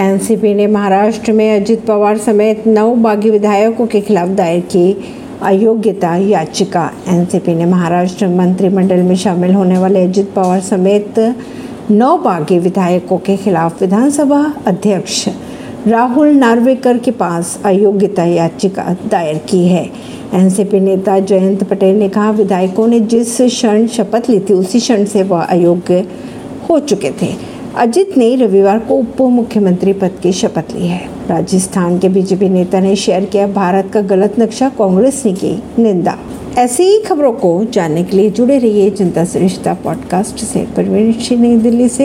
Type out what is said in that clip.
NCP ने महाराष्ट्र में अजित पवार समेत नौ बागी विधायकों के खिलाफ दायर की अयोग्यता याचिका। एनसीपी ने महाराष्ट्र मंत्रिमंडल में शामिल होने वाले अजित पवार समेत नौ बागी विधायकों के खिलाफ विधानसभा अध्यक्ष राहुल नार्वेकर के पास अयोग्यता याचिका दायर की है। एनसीपी नेता जयंत पटेल ने कहा, विधायकों ने जिस क्षण शपथ ली थी, उसी क्षण से वह अयोग्य हो चुके थे। अजित ने रविवार को उप मुख्यमंत्री पद की शपथ ली है। राजस्थान के बीजेपी नेता ने शेयर किया, भारत का गलत नक्शा कांग्रेस ने की, निंदा। ऐसी ही खबरों को जानने के लिए जुड़े रहिए जनता सरिश्ता पॉडकास्ट से। परवीन नई दिल्ली से।